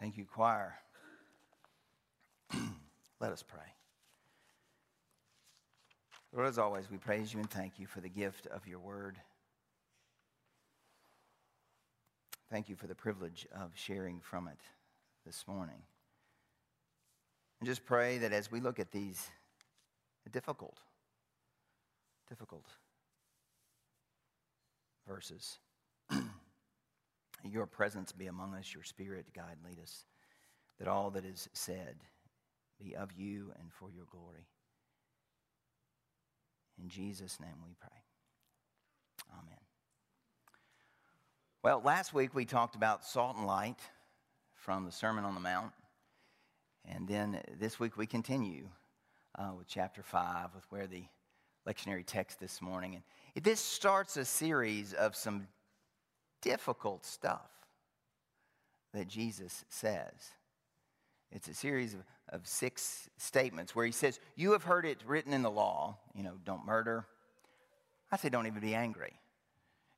Thank you, choir. Let us pray. Lord, as always, we praise you and thank you for the gift of your word. Thank you for the privilege of sharing from it this morning. And just pray that as we look at these difficult, difficult verses, your presence be among us, your spirit guide lead us, that all that is said be of you and for your glory. In Jesus' name we pray. Amen. Well, last week we talked about salt and light from the Sermon on the Mount. And then this week we continue uh, with chapter 5, with where the lectionary text this morning. And this starts a series of some difficult stuff that Jesus says. It's a series of, of six statements where he says, You have heard it written in the law, you know, don't murder. I say, don't even be angry.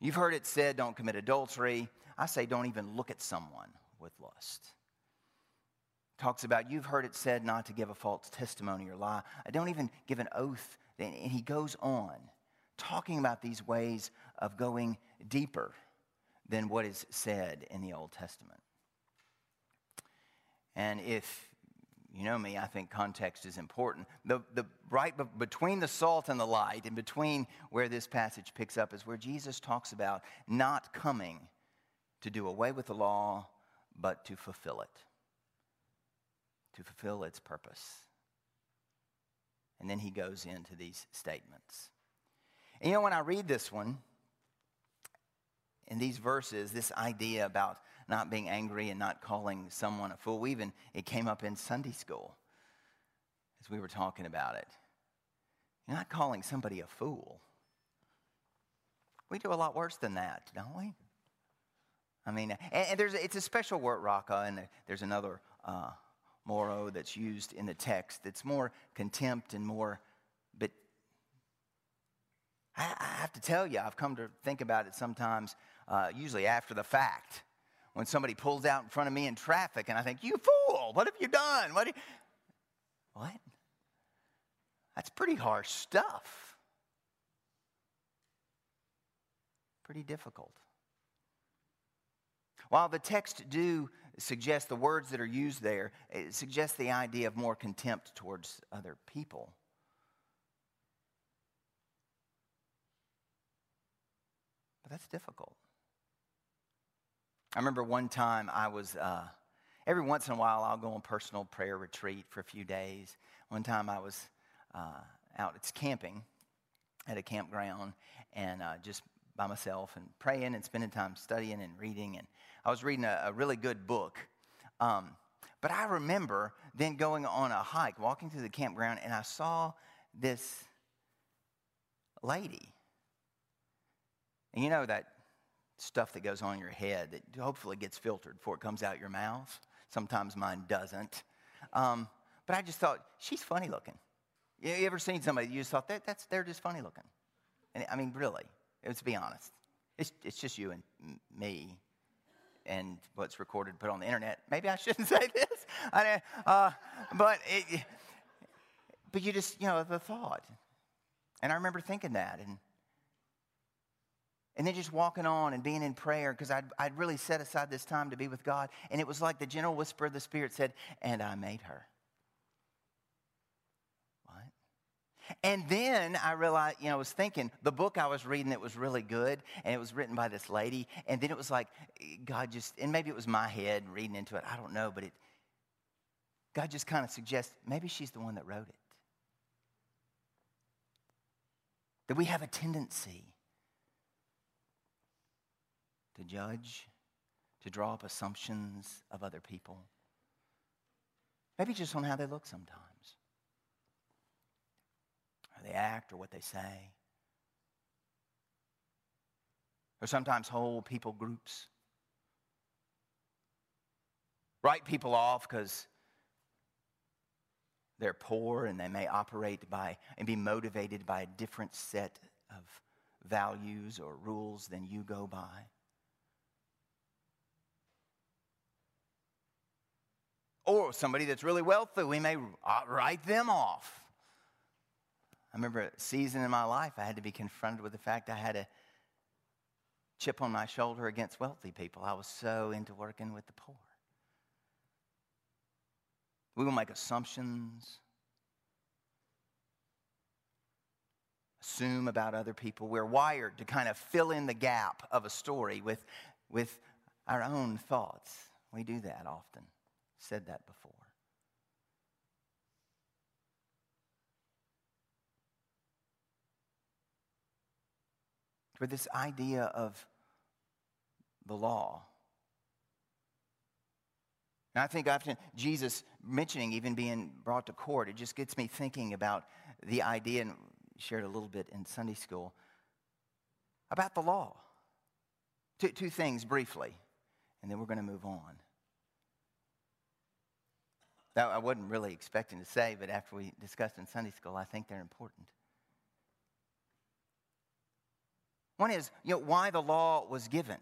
You've heard it said, don't commit adultery. I say, don't even look at someone with lust. Talks about, you've heard it said not to give a false testimony or lie. I don't even give an oath. And he goes on talking about these ways of going deeper than what is said in the Old Testament. And if you know me, I think context is important. The, the right between the salt and the light, and between where this passage picks up, is where Jesus talks about not coming to do away with the law, but to fulfill it, to fulfill its purpose. And then he goes into these statements. And you know, when I read this one, in these verses, this idea about not being angry and not calling someone a fool. We even, it came up in Sunday school as we were talking about it. You're not calling somebody a fool. We do a lot worse than that, don't we? I mean, and, and there's, it's a special word, raka, and there's another uh, moro that's used in the text that's more contempt and more, but I, I have to tell you, I've come to think about it sometimes, uh, usually after the fact when somebody pulls out in front of me in traffic and I think, you fool, what have you done? What? You... What? That's pretty harsh stuff. Pretty difficult. While the text do suggest the words that are used there, it suggests the idea of more contempt towards other people. That's difficult. I remember one time I was, uh, every once in a while, I'll go on personal prayer retreat for a few days. One time I was uh, out, it's camping at a campground, and uh, just by myself and praying and spending time studying and reading. And I was reading a, a really good book. Um, but I remember then going on a hike, walking through the campground, and I saw this lady. And you know that stuff that goes on in your head that hopefully gets filtered before it comes out your mouth. Sometimes mine doesn't. Um, but I just thought, she's funny looking. You ever seen somebody you just thought, that, that's, they're just funny looking? And I mean, really, let's be honest. It's, it's just you and me and what's recorded, put on the internet. Maybe I shouldn't say this. I, uh, but, it, but you just, you know, the thought. And I remember thinking that. And and then just walking on and being in prayer because I'd, I'd really set aside this time to be with God. And it was like the gentle whisper of the Spirit said, And I made her. What? And then I realized, you know, I was thinking the book I was reading, it was really good. And it was written by this lady. And then it was like, God just, and maybe it was my head reading into it. I don't know. But it, God just kind of suggests maybe she's the one that wrote it. That we have a tendency to judge, to draw up assumptions of other people. Maybe just on how they look sometimes, or they act, or what they say. Or sometimes whole people groups. Write people off because they're poor and they may operate by and be motivated by a different set of values or rules than you go by. Or somebody that's really wealthy, we may uh, write them off. I remember a season in my life I had to be confronted with the fact I had a chip on my shoulder against wealthy people. I was so into working with the poor. We will make assumptions, assume about other people. We're wired to kind of fill in the gap of a story with, with our own thoughts. We do that often. Said that before. For this idea of the law. And I think often Jesus mentioning even being brought to court, it just gets me thinking about the idea, and shared a little bit in Sunday school, about the law. Two, two things briefly, and then we're going to move on. That I wasn't really expecting to say, but after we discussed in Sunday school, I think they're important. One is, you know, why the law was given.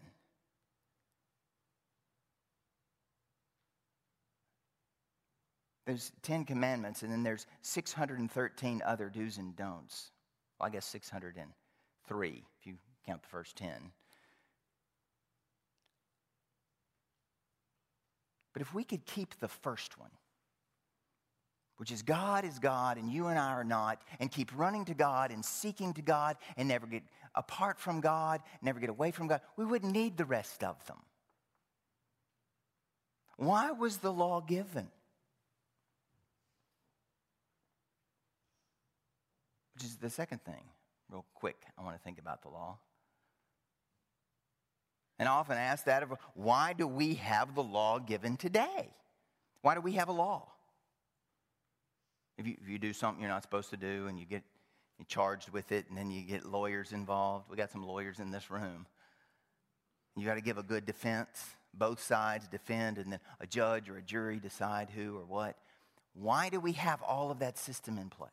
There's 10 commandments, and then there's 613 other do's and don'ts. Well, I guess 603 if you count the first 10. But if we could keep the first one, which is God is God and you and I are not, and keep running to God and seeking to God and never get apart from God, never get away from God, we wouldn't need the rest of them. Why was the law given? Which is the second thing, real quick, I want to think about the law. And I often ask that of why do we have the law given today? Why do we have a law? If you, if you do something you're not supposed to do and you get charged with it and then you get lawyers involved, we got some lawyers in this room. You got to give a good defense. Both sides defend, and then a judge or a jury decide who or what. Why do we have all of that system in place?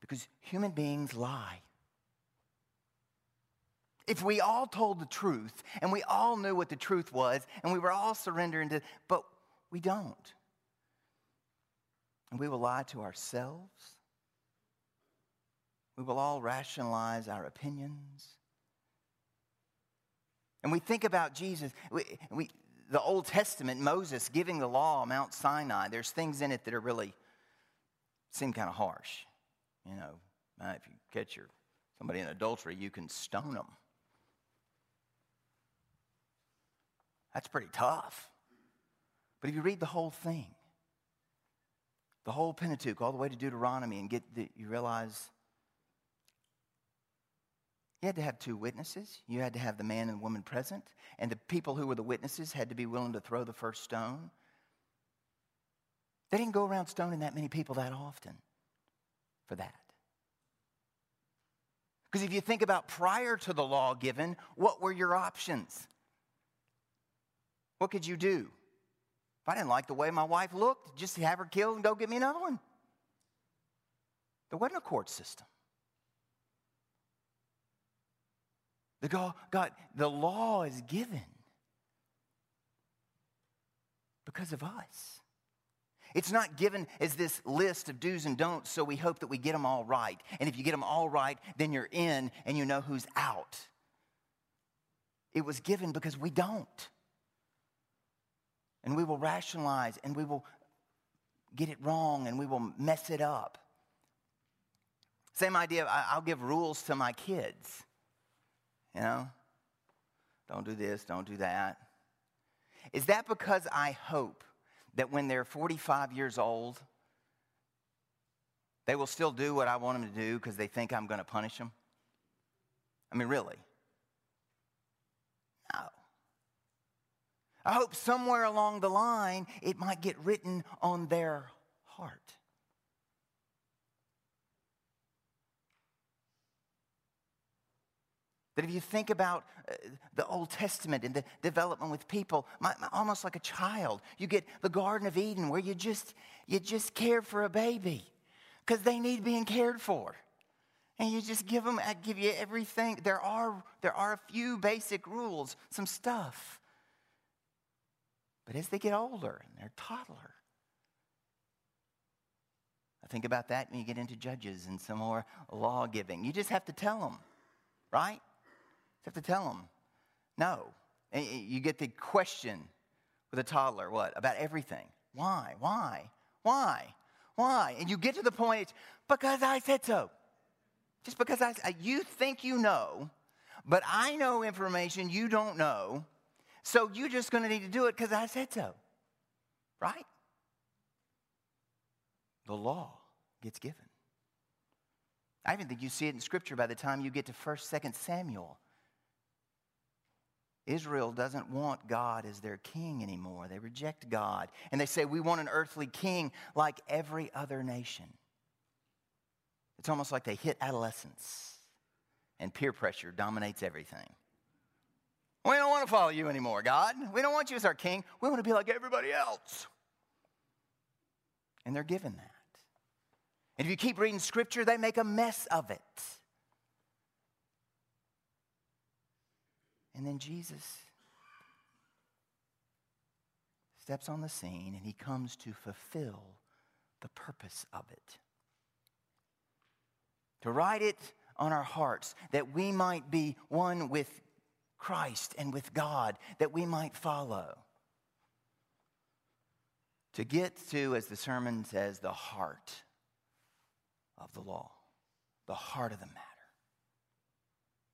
Because human beings lie. If we all told the truth and we all knew what the truth was and we were all surrendering to, but we don't. And we will lie to ourselves. We will all rationalize our opinions. And we think about Jesus. We, we, the Old Testament, Moses giving the law on Mount Sinai, there's things in it that are really seem kind of harsh. You know, if you catch your, somebody in adultery, you can stone them. That's pretty tough. But if you read the whole thing, the whole Pentateuch, all the way to Deuteronomy, and get the, you realize you had to have two witnesses. You had to have the man and woman present, and the people who were the witnesses had to be willing to throw the first stone. They didn't go around stoning that many people that often for that. Because if you think about prior to the law given, what were your options? What could you do? If I didn't like the way my wife looked, just have her killed and go get me another one. There wasn't a court system. The, God, God, the law is given because of us. It's not given as this list of do's and don'ts, so we hope that we get them all right. And if you get them all right, then you're in and you know who's out. It was given because we don't. And we will rationalize and we will get it wrong and we will mess it up. Same idea, I'll give rules to my kids. You know? Don't do this, don't do that. Is that because I hope that when they're 45 years old, they will still do what I want them to do because they think I'm going to punish them? I mean, really? No. I hope somewhere along the line it might get written on their heart. That if you think about uh, the Old Testament and the development with people, almost like a child, you get the Garden of Eden where you just you just care for a baby because they need being cared for. And you just give them, I give you everything. There are, there are a few basic rules, some stuff. But as they get older and they're toddler, I think about that when you get into judges and some more law giving. You just have to tell them, right? You have to tell them, no. And you get the question with a toddler, what? About everything. Why? Why? Why? Why? And you get to the point, because I said so. Just because I, you think you know, but I know information you don't know, so you're just going to need to do it because I said so. Right? The law gets given. I even think you see it in Scripture by the time you get to 1st, 2nd Samuel. Israel doesn't want God as their king anymore. They reject God. And they say, We want an earthly king like every other nation. It's almost like they hit adolescence and peer pressure dominates everything. We don't want to follow you anymore, God. We don't want you as our king. We want to be like everybody else. And they're given that. And if you keep reading scripture, they make a mess of it. And then Jesus steps on the scene and he comes to fulfill the purpose of it to write it on our hearts that we might be one with Christ and with God, that we might follow. To get to, as the sermon says, the heart of the law, the heart of the matter.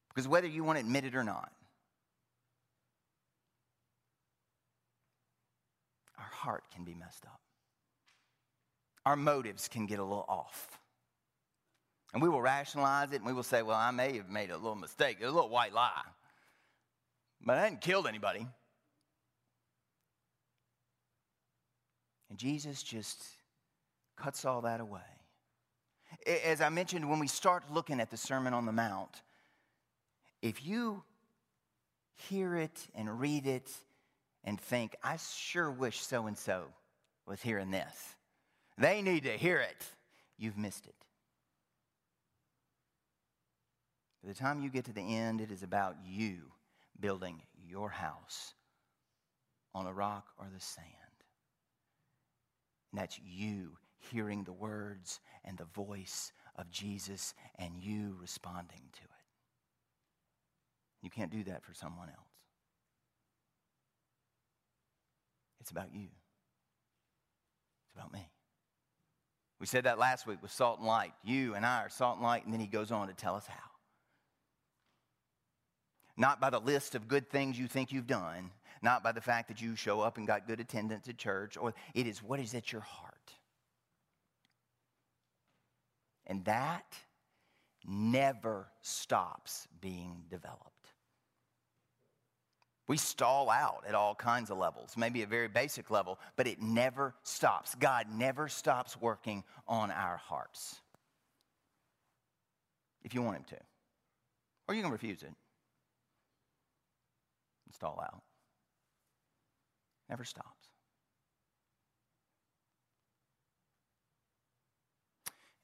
Because whether you want to admit it or not, our heart can be messed up. Our motives can get a little off. And we will rationalize it and we will say, well, I may have made a little mistake, a little white lie. But I hadn't killed anybody. And Jesus just cuts all that away. As I mentioned, when we start looking at the Sermon on the Mount, if you hear it and read it and think, I sure wish so and so was hearing this, they need to hear it, you've missed it. By the time you get to the end, it is about you building your house on a rock or the sand. And that's you hearing the words and the voice of Jesus and you responding to it. You can't do that for someone else. It's about you. It's about me. We said that last week with salt and light. You and I are salt and light, and then he goes on to tell us how not by the list of good things you think you've done, not by the fact that you show up and got good attendance at church, or it is what is at your heart. And that never stops being developed. We stall out at all kinds of levels, maybe a very basic level, but it never stops. God never stops working on our hearts. If you want Him to. Or you can refuse it stall out. Never stops.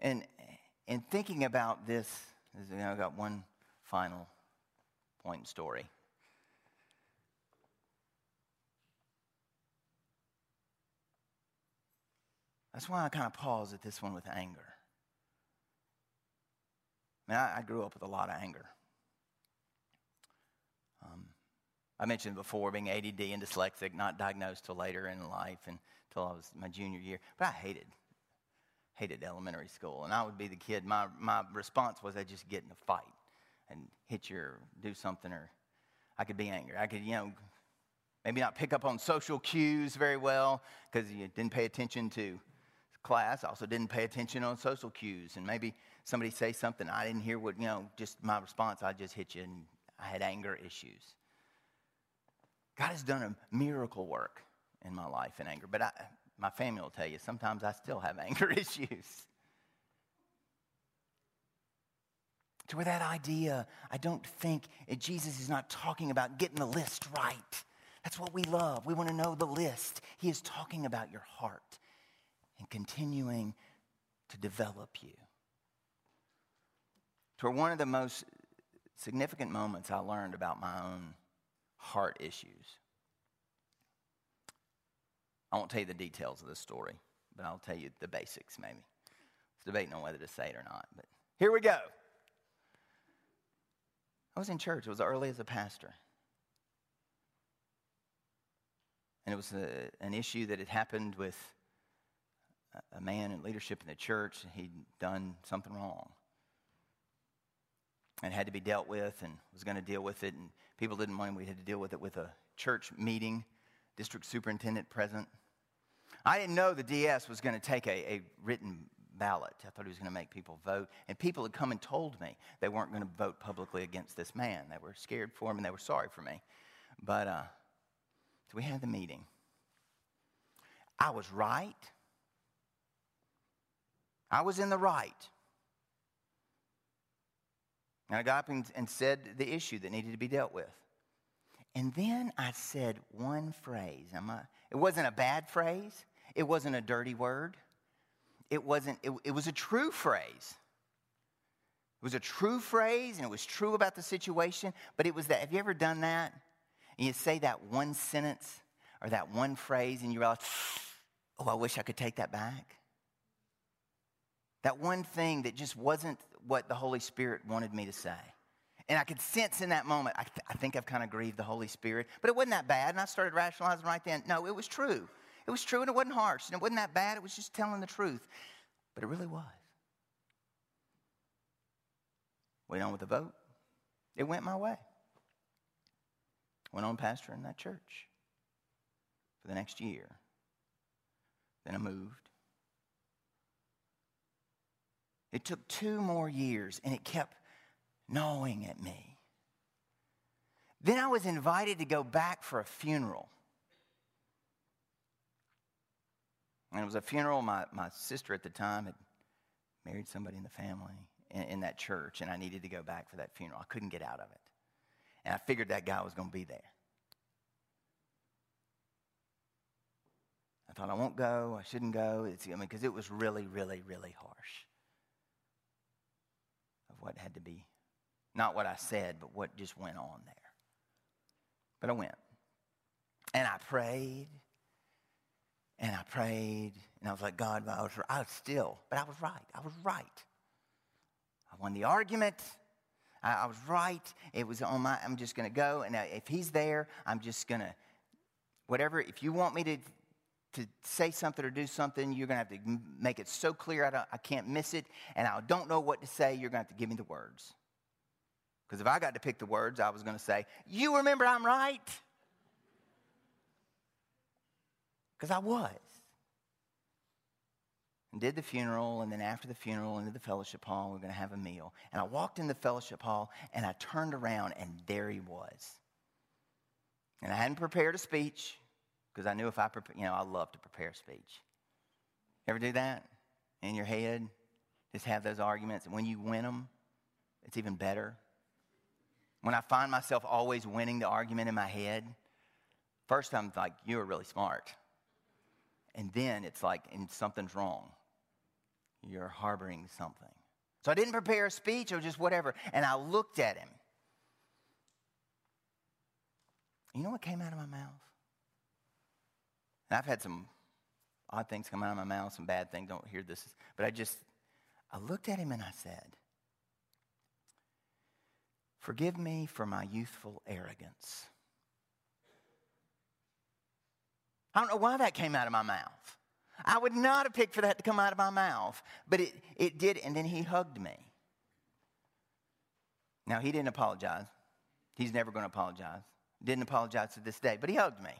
And in thinking about this, you know, I've got one final point story. That's why I kind of pause at this one with anger. I I grew up with a lot of anger. Um, I mentioned before being ADD and dyslexic, not diagnosed till later in life and until I was my junior year. But I hated, hated elementary school. And I would be the kid, my, my response was I'd just get in a fight and hit you or do something or I could be angry. I could, you know, maybe not pick up on social cues very well because you didn't pay attention to class. I also didn't pay attention on social cues. And maybe somebody say something I didn't hear what, you know, just my response, I just hit you and I had anger issues. God has done a miracle work in my life in anger, but I, my family will tell you sometimes I still have anger issues. To where that idea, I don't think Jesus is not talking about getting the list right. That's what we love. We want to know the list. He is talking about your heart and continuing to develop you. to one of the most significant moments I learned about my own heart issues. I won't tell you the details of the story, but I'll tell you the basics maybe. It's debating on whether to say it or not, but here we go. I was in church, it was early as a pastor. And it was a, an issue that had happened with a man in leadership in the church. He'd done something wrong and had to be dealt with and was going to deal with it. And people didn't mind we had to deal with it with a church meeting, district superintendent present. I didn't know the DS was going to take a, a written ballot. I thought he was going to make people vote. And people had come and told me they weren't going to vote publicly against this man. They were scared for him and they were sorry for me. But uh, so we had the meeting. I was right. I was in the right. And I got up and, said the issue that needed to be dealt with. And then I said one phrase. it wasn't a bad phrase, it wasn't a dirty word, it, wasn't, it, it was a true phrase. It was a true phrase and it was true about the situation, but it was that. Have you ever done that? And you say that one sentence or that one phrase and you realize, oh, I wish I could take that back. That one thing that just wasn't what the Holy Spirit wanted me to say. And I could sense in that moment, I, th- I think I've kind of grieved the Holy Spirit. But it wasn't that bad. And I started rationalizing right then. No, it was true. It was true and it wasn't harsh. And it wasn't that bad. It was just telling the truth. But it really was. Went on with the vote. It went my way. Went on pastoring that church for the next year. Then I moved. It took two more years and it kept gnawing at me. Then I was invited to go back for a funeral. And it was a funeral. My, my sister at the time had married somebody in the family in, in that church, and I needed to go back for that funeral. I couldn't get out of it. And I figured that guy was going to be there. I thought, I won't go. I shouldn't go. It's, I mean, because it was really, really, really harsh what had to be, not what I said, but what just went on there. But I went. And I prayed. And I prayed. And I was like, God, I was, I was still, but I was right. I was right. I won the argument. I, I was right. It was on my, I'm just going to go. And uh, if he's there, I'm just going to, whatever, if you want me to to say something or do something, you're going to have to make it so clear I, I can't miss it. And I don't know what to say, you're going to have to give me the words. Because if I got to pick the words, I was going to say, You remember I'm right? Because I was. And did the funeral, and then after the funeral, into the fellowship hall, we we're going to have a meal. And I walked in the fellowship hall, and I turned around, and there he was. And I hadn't prepared a speech because I knew if I prepare, you know, I love to prepare speech. Ever do that in your head? Just have those arguments, and when you win them, it's even better. When I find myself always winning the argument in my head, first I'm like, you're really smart. And then it's like, and something's wrong. You're harboring something. So I didn't prepare a speech or just whatever. And I looked at him. You know what came out of my mouth? And I've had some odd things come out of my mouth, some bad things. Don't hear this. But I just, I looked at him and I said, Forgive me for my youthful arrogance. I don't know why that came out of my mouth. I would not have picked for that to come out of my mouth, but it, it did, and then he hugged me. Now, he didn't apologize. He's never going to apologize. Didn't apologize to this day, but he hugged me.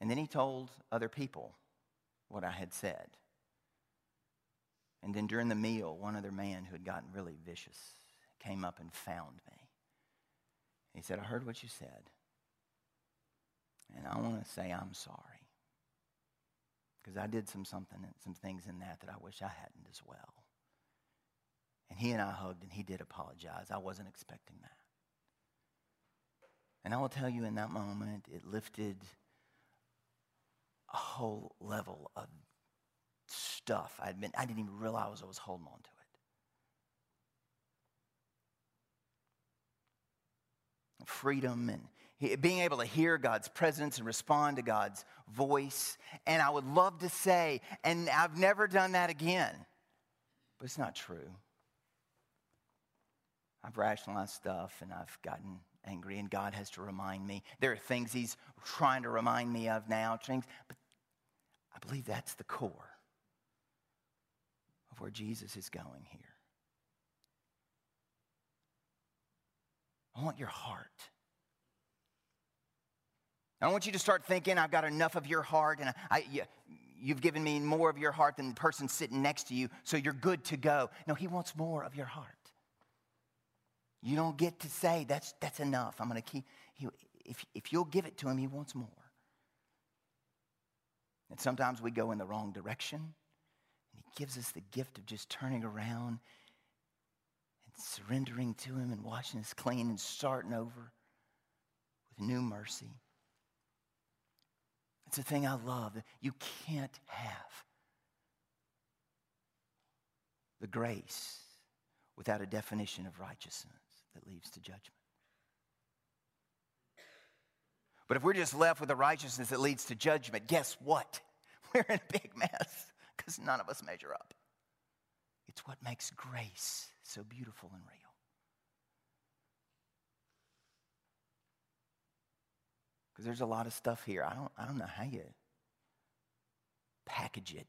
And then he told other people what I had said. And then during the meal, one other man who had gotten really vicious came up and found me. He said, I heard what you said. And I want to say I'm sorry. Because I did some something some things in that that I wish I hadn't as well. And he and I hugged and he did apologize. I wasn't expecting that. And I will tell you in that moment, it lifted a whole level of stuff I'd been, I didn't even realize I was holding on to it. Freedom and being able to hear God's presence and respond to God's voice. And I would love to say, and I've never done that again, but it's not true. I've rationalized stuff and I've gotten angry, and God has to remind me. There are things He's trying to remind me of now, things, but I believe that's the core of where Jesus is going here. I want your heart. I don't want you to start thinking, I've got enough of your heart, and I, I, you've given me more of your heart than the person sitting next to you, so you're good to go. No, He wants more of your heart. You don't get to say, that's, that's enough. I'm going to keep, he, if, if you'll give it to him, he wants more. And sometimes we go in the wrong direction, and he gives us the gift of just turning around and surrendering to him and washing us clean and starting over with new mercy. It's a thing I love. You can't have the grace without a definition of righteousness that leads to judgment. But if we're just left with a righteousness that leads to judgment, guess what? We're in a big mess because none of us measure up. It's what makes grace so beautiful and real. Because there's a lot of stuff here. I don't, I don't know how you package it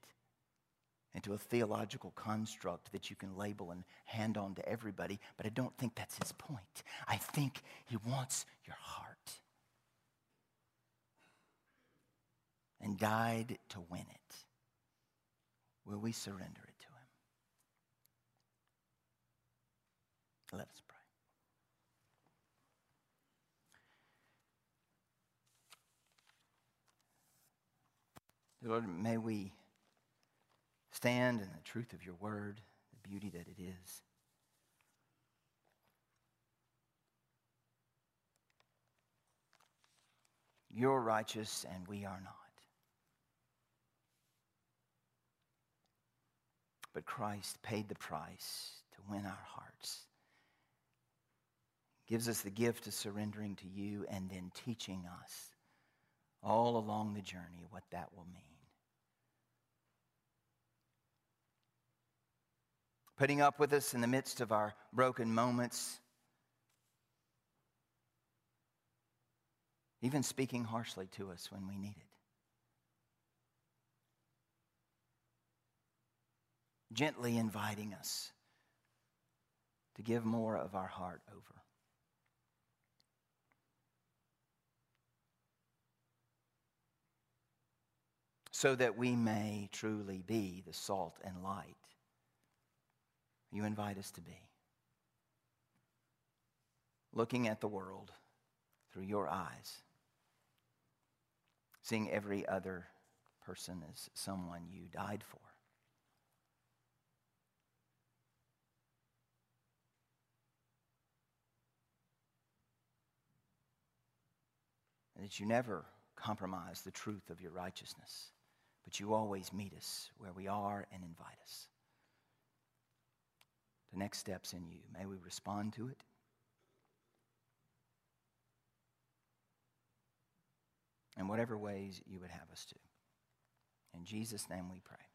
into a theological construct that you can label and hand on to everybody, but I don't think that's his point. I think he wants your heart. And died to win it. Will we surrender it to him? Let us pray. Lord, may we stand in the truth of your word, the beauty that it is. You're righteous and we are not. But Christ paid the price to win our hearts. Gives us the gift of surrendering to you and then teaching us all along the journey what that will mean. putting up with us in the midst of our broken moments, even speaking harshly to us when we need it. Gently inviting us to give more of our heart over. So that we may truly be the salt and light you invite us to be. Looking at the world through your eyes, seeing every other person as someone you died for. And that you never compromise the truth of your righteousness, but you always meet us where we are and invite us the next steps in you. May we respond to it. In whatever ways you would have us to. In Jesus' name we pray.